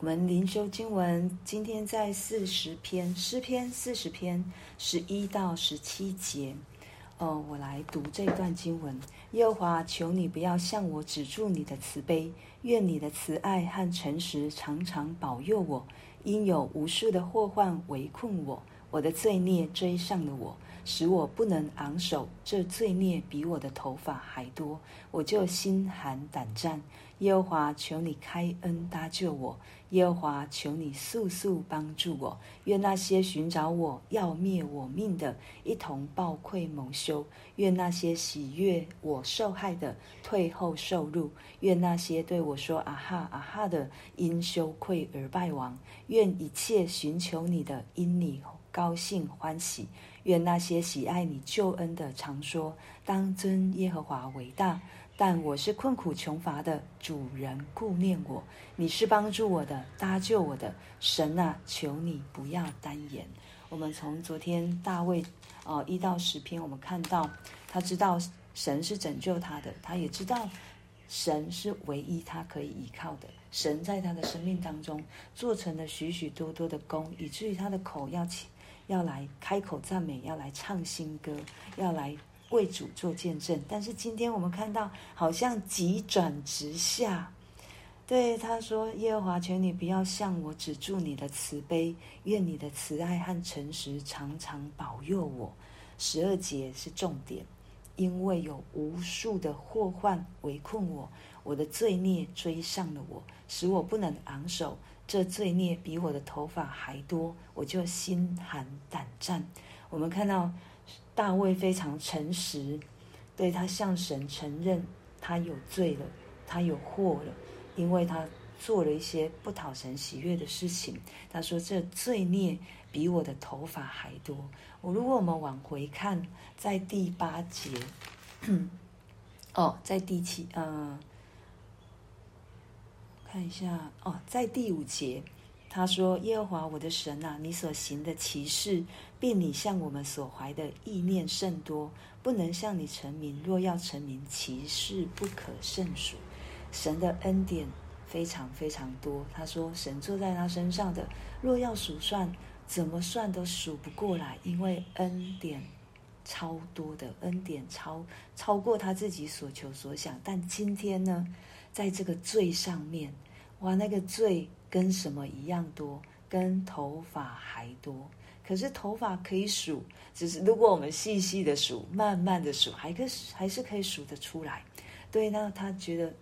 我们灵修经文今天在四十篇诗篇四十篇十一到十七节。哦，我来读这段经文。耶和华，求你不要向我止住你的慈悲，愿你的慈爱和诚实常常保佑我。因有无数的祸患围困我，我的罪孽追上了我，使我不能昂首。这罪孽比我的头发还多，我就心寒胆战。耶和华，求你开恩搭救我。耶和华，求你速速帮助我。愿那些寻找我要灭我命的，一同暴愧蒙羞；愿那些喜悦我受害的，退后受辱；愿那些对我说“啊哈啊哈”的，因羞愧而败亡；愿一切寻求你的，因你高兴欢喜；愿那些喜爱你救恩的，常说：“当尊耶和华为大。”但我是困苦穷乏的，主人顾念我，你是帮助我的，搭救我的神啊，求你不要单言。我们从昨天大卫哦一到十篇，我们看到他知道神是拯救他的，他也知道神是唯一他可以依靠的。神在他的生命当中做成了许许多多的功，以至于他的口要起要来开口赞美，要来唱新歌，要来。为主做见证，但是今天我们看到好像急转直下。对他说：“耶和华，求你不要向我止住你的慈悲，愿你的慈爱和诚实常常保佑我。”十二节是重点，因为有无数的祸患围困我，我的罪孽追上了我，使我不能昂首。这罪孽比我的头发还多，我就心寒胆战。我们看到。大卫非常诚实，对他向神承认他有罪了，他有祸了，因为他做了一些不讨神喜悦的事情。他说：“这罪孽比我的头发还多。”我如果我们往回看，在第八节，哦，在第七，嗯、看一下，哦，在第五节。他说：“耶和华我的神啊，你所行的奇事，并你向我们所怀的意念甚多，不能向你成名。若要成名，其事不可胜数。神的恩典非常非常多。他说，神坐在他身上的，若要数算，怎么算都数不过来，因为恩典超多的，恩典超超过他自己所求所想。但今天呢，在这个罪上面，哇，那个罪。”跟什么一样多？跟头发还多。可是头发可以数，只是如果我们细细的数，慢慢的数，还可还是可以数得出来。对，那他觉得，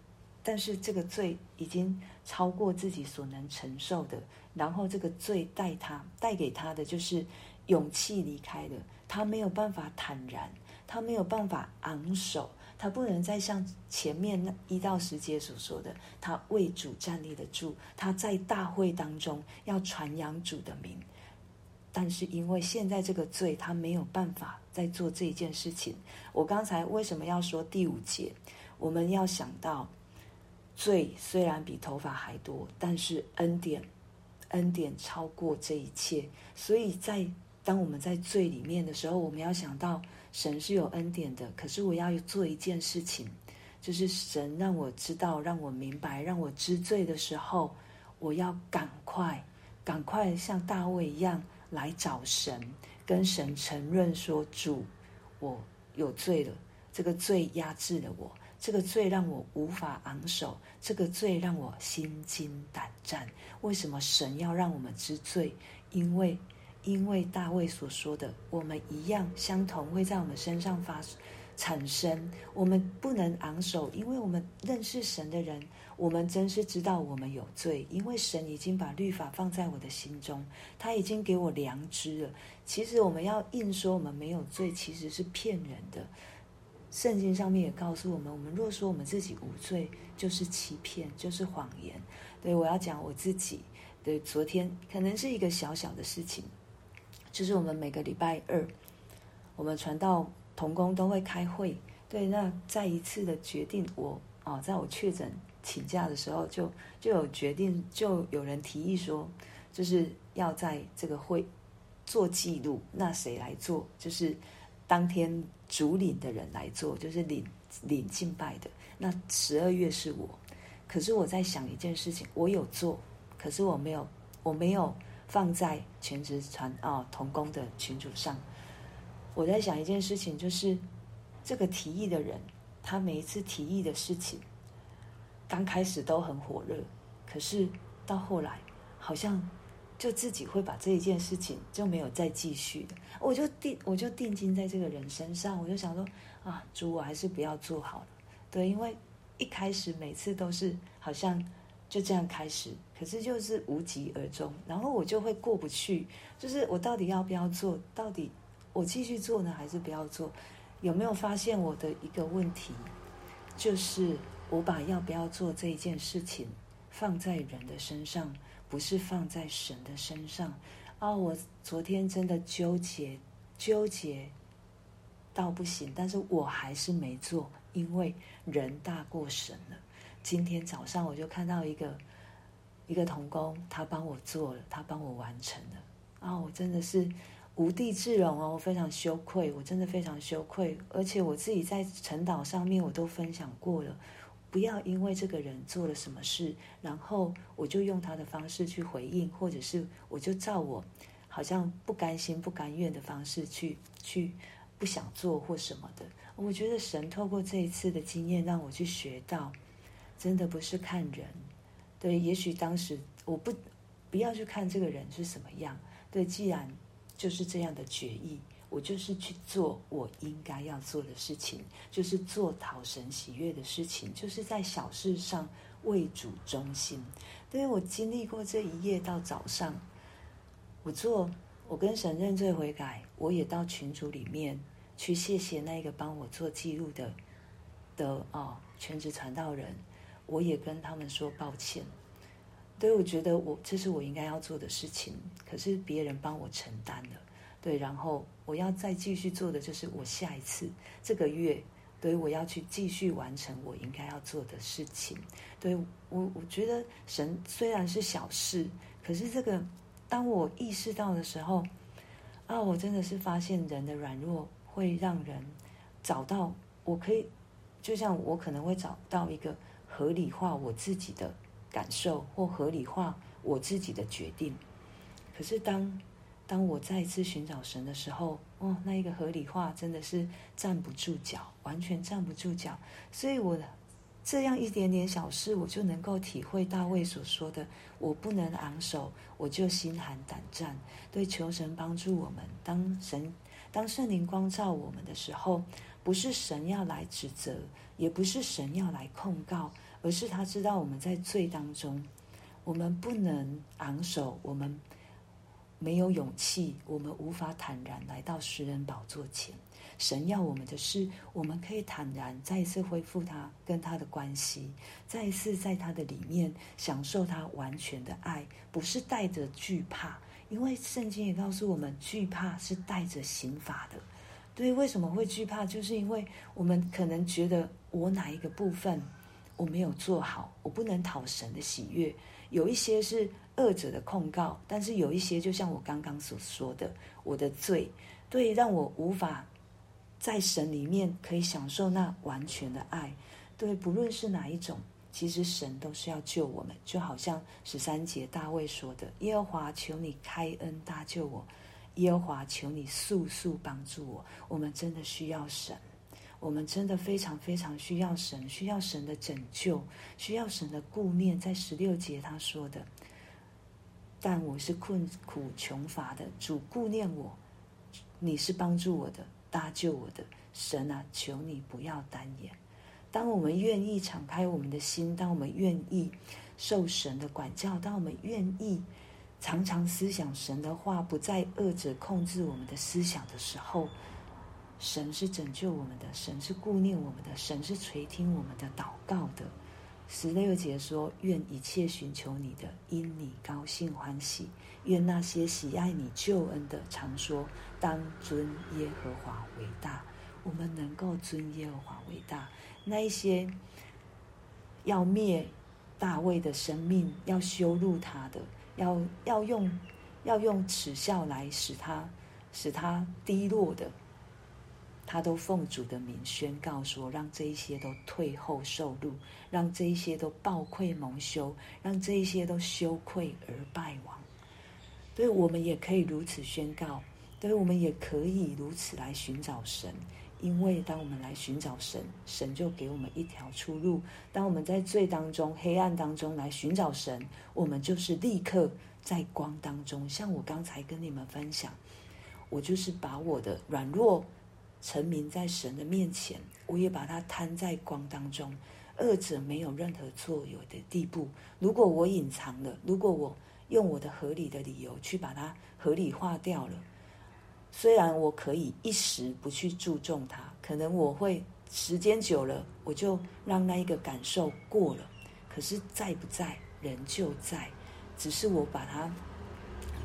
但是这个罪已经超过自己所能承受的。然后这个罪带他带给他的就是勇气离开了，他没有办法坦然，他没有办法昂首。他不能再像前面那一到十节所说的，他为主站立得住，他在大会当中要传扬主的名。但是因为现在这个罪，他没有办法再做这一件事情。我刚才为什么要说第五节？我们要想到，罪虽然比头发还多，但是恩典，恩典超过这一切。所以在当我们在罪里面的时候，我们要想到。神是有恩典的，可是我要做一件事情，就是神让我知道、让我明白、让我知罪的时候，我要赶快、赶快像大卫一样来找神，跟神承认说：“主，我有罪了，这个罪压制了我，这个罪让我无法昂首，这个罪让我心惊胆战。为什么神要让我们知罪？因为。”因为大卫所说的，我们一样相同会在我们身上发产生。我们不能昂首，因为我们认识神的人，我们真是知道我们有罪。因为神已经把律法放在我的心中，他已经给我良知了。其实我们要硬说我们没有罪，其实是骗人的。圣经上面也告诉我们，我们若说我们自己无罪，就是欺骗，就是谎言。对，我要讲我自己。对，昨天可能是一个小小的事情。就是我们每个礼拜二，我们传道同工都会开会。对，那再一次的决定我，我哦，在我确诊请假的时候就，就就有决定，就有人提议说，就是要在这个会做记录。那谁来做？就是当天主领的人来做，就是领领敬拜的。那十二月是我，可是我在想一件事情，我有做。可是我没有，我没有放在全职传啊同工的群组上。我在想一件事情，就是这个提议的人，他每一次提议的事情，刚开始都很火热，可是到后来好像。就自己会把这一件事情就没有再继续的，我就定我就定睛在这个人身上，我就想说啊，主，我还是不要做好了。对，因为一开始每次都是好像就这样开始，可是就是无疾而终，然后我就会过不去，就是我到底要不要做？到底我继续做呢，还是不要做？有没有发现我的一个问题，就是我把要不要做这一件事情放在人的身上。不是放在神的身上啊！我昨天真的纠结纠结到不行，但是我还是没做，因为人大过神了。今天早上我就看到一个一个童工，他帮我做了，他帮我完成了啊！我真的是无地自容哦，我非常羞愧，我真的非常羞愧，而且我自己在晨祷上面我都分享过了。不要因为这个人做了什么事，然后我就用他的方式去回应，或者是我就照我好像不甘心、不甘愿的方式去去不想做或什么的。我觉得神透过这一次的经验，让我去学到，真的不是看人。对，也许当时我不不要去看这个人是什么样。对，既然就是这样的决议。我就是去做我应该要做的事情，就是做讨神喜悦的事情，就是在小事上为主忠心。对我经历过这一夜到早上，我做，我跟神认罪悔改，我也到群组里面去谢谢那个帮我做记录的的哦全职传道人，我也跟他们说抱歉。对，我觉得我这是我应该要做的事情，可是别人帮我承担了。对，然后我要再继续做的就是我下一次这个月，对，我要去继续完成我应该要做的事情。对，我，我觉得神虽然是小事，可是这个当我意识到的时候，啊，我真的是发现人的软弱会让人找到我可以，就像我可能会找到一个合理化我自己的感受或合理化我自己的决定。可是当当我再一次寻找神的时候，哦，那一个合理化真的是站不住脚，完全站不住脚。所以，我这样一点点小事，我就能够体会大卫所说的：“我不能昂首，我就心寒胆战。”对，求神帮助我们。当神、当圣灵光照我们的时候，不是神要来指责，也不是神要来控告，而是他知道我们在罪当中，我们不能昂首，我们。没有勇气，我们无法坦然来到施恩宝座前。神要我们的是，我们可以坦然再一次恢复他跟他的关系，再一次在他的里面享受他完全的爱，不是带着惧怕。因为圣经也告诉我们，惧怕是带着刑罚的。对，为什么会惧怕？就是因为我们可能觉得我哪一个部分我没有做好，我不能讨神的喜悦。有一些是。恶者的控告，但是有一些，就像我刚刚所说的，我的罪，对，让我无法在神里面可以享受那完全的爱。对，不论是哪一种，其实神都是要救我们。就好像十三节大卫说的：“耶和华，求你开恩搭救我；耶和华，求你速速帮助我。”我们真的需要神，我们真的非常非常需要神，需要神的拯救，需要神的顾念。在十六节他说的。但我是困苦穷乏的，主顾念我，你是帮助我的，搭救我的神啊！求你不要单言。当我们愿意敞开我们的心，当我们愿意受神的管教，当我们愿意常常思想神的话，不再恶者控制我们的思想的时候，神是拯救我们的，神是顾念我们的，神是垂听我们的祷告的。十六节说：“愿一切寻求你的，因你高兴欢喜；愿那些喜爱你救恩的，常说当尊耶和华为大。我们能够尊耶和华为大。那一些要灭大卫的生命，要羞辱他的，要要用要用耻笑来使他使他低落的，他都奉主的名宣告说，让这一些都退后受辱，让这一些都暴愧蒙羞，让这一些都羞愧而败亡。对，我们也可以如此宣告，对，我们也可以如此来寻找神。因为当我们来寻找神，神就给我们一条出路。当我们在罪当中、黑暗当中来寻找神，我们就是立刻在光当中。像我刚才跟你们分享，我就是把我的软弱。沉迷在神的面前，我也把它摊在光当中，二者没有任何作用的地步。如果我隐藏了，如果我用我的合理的理由去把它合理化掉了，虽然我可以一时不去注重它，可能我会时间久了，我就让那一个感受过了。可是在不在，人就在，只是我把它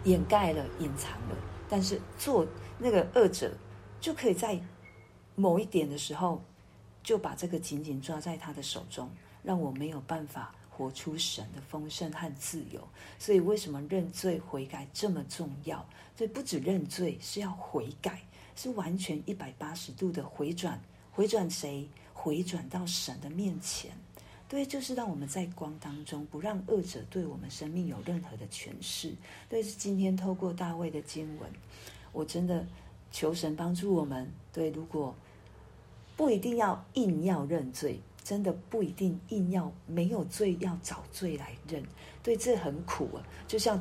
掩盖了、隐藏了。但是做那个二者。就可以在某一点的时候，就把这个紧紧抓在他的手中，让我没有办法活出神的丰盛和自由。所以，为什么认罪悔改这么重要？所以，不止认罪，是要悔改，是完全一百八十度的回转。回转谁？回转到神的面前。对，就是让我们在光当中，不让恶者对我们生命有任何的诠释。对，是今天透过大卫的经文，我真的。求神帮助我们。对，如果不一定要硬要认罪，真的不一定硬要没有罪要找罪来认。对，这很苦啊。就像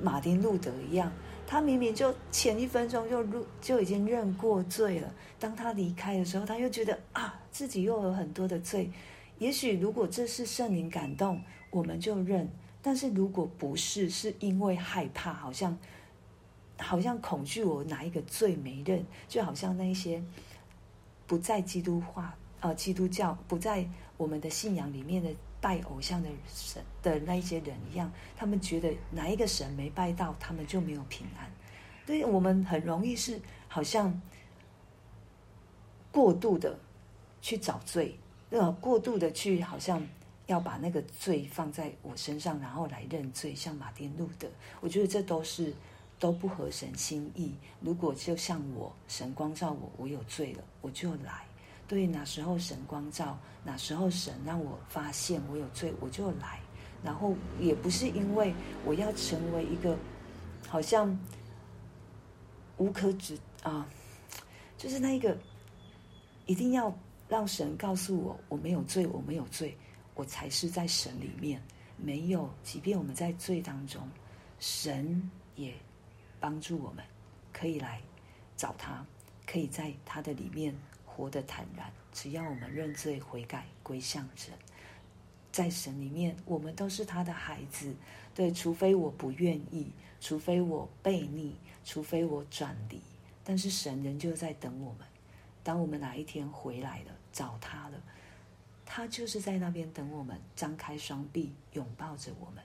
马丁路德一样，他明明就前一分钟就入就已经认过罪了，当他离开的时候，他又觉得啊，自己又有很多的罪。也许如果这是圣灵感动，我们就认；但是如果不是，是因为害怕，好像。好像恐惧我哪一个罪没认，就好像那一些不在基督化呃基督教不在我们的信仰里面的拜偶像的神的那一些人一样，他们觉得哪一个神没拜到，他们就没有平安。对，我们很容易是好像过度的去找罪，呃，过度的去好像要把那个罪放在我身上，然后来认罪，像马丁路德，我觉得这都是。都不合神心意。如果就像我，神光照我，我有罪了，我就来。对，哪时候神光照，哪时候神让我发现我有罪，我就来。然后也不是因为我要成为一个好像无可指啊，就是那一个一定要让神告诉我我没有罪，我没有罪，我才是在神里面。没有，即便我们在罪当中，神也。帮助我们，可以来找他，可以在他的里面活得坦然。只要我们认罪悔改，归向神，在神里面，我们都是他的孩子。对，除非我不愿意，除非我悖逆，除非我转离，但是神仍旧在等我们。当我们哪一天回来了，找他了，他就是在那边等我们，张开双臂拥抱着我们，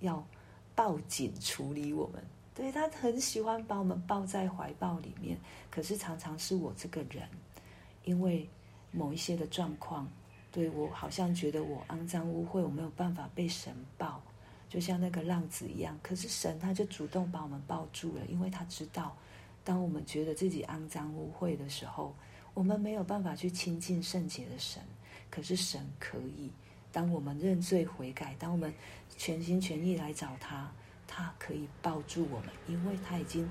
要抱紧处理我们。对，他很喜欢把我们抱在怀抱里面，可是常常是我这个人，因为某一些的状况，对，我好像觉得我肮脏污秽，我没有办法被神抱，就像那个浪子一样。可是神他就主动把我们抱住了，因为他知道，当我们觉得自己肮脏污秽的时候，我们没有办法去亲近圣洁的神，可是神可以。当我们认罪悔改，当我们全心全意来找他。他可以抱住我们，因为他已经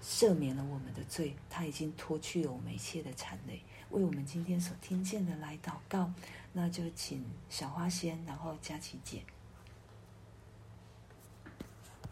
赦免了我们的罪，他已经脱去了我们一切的残累，为我们今天所听见的来祷告。那就请小花仙，然后佳琪姐。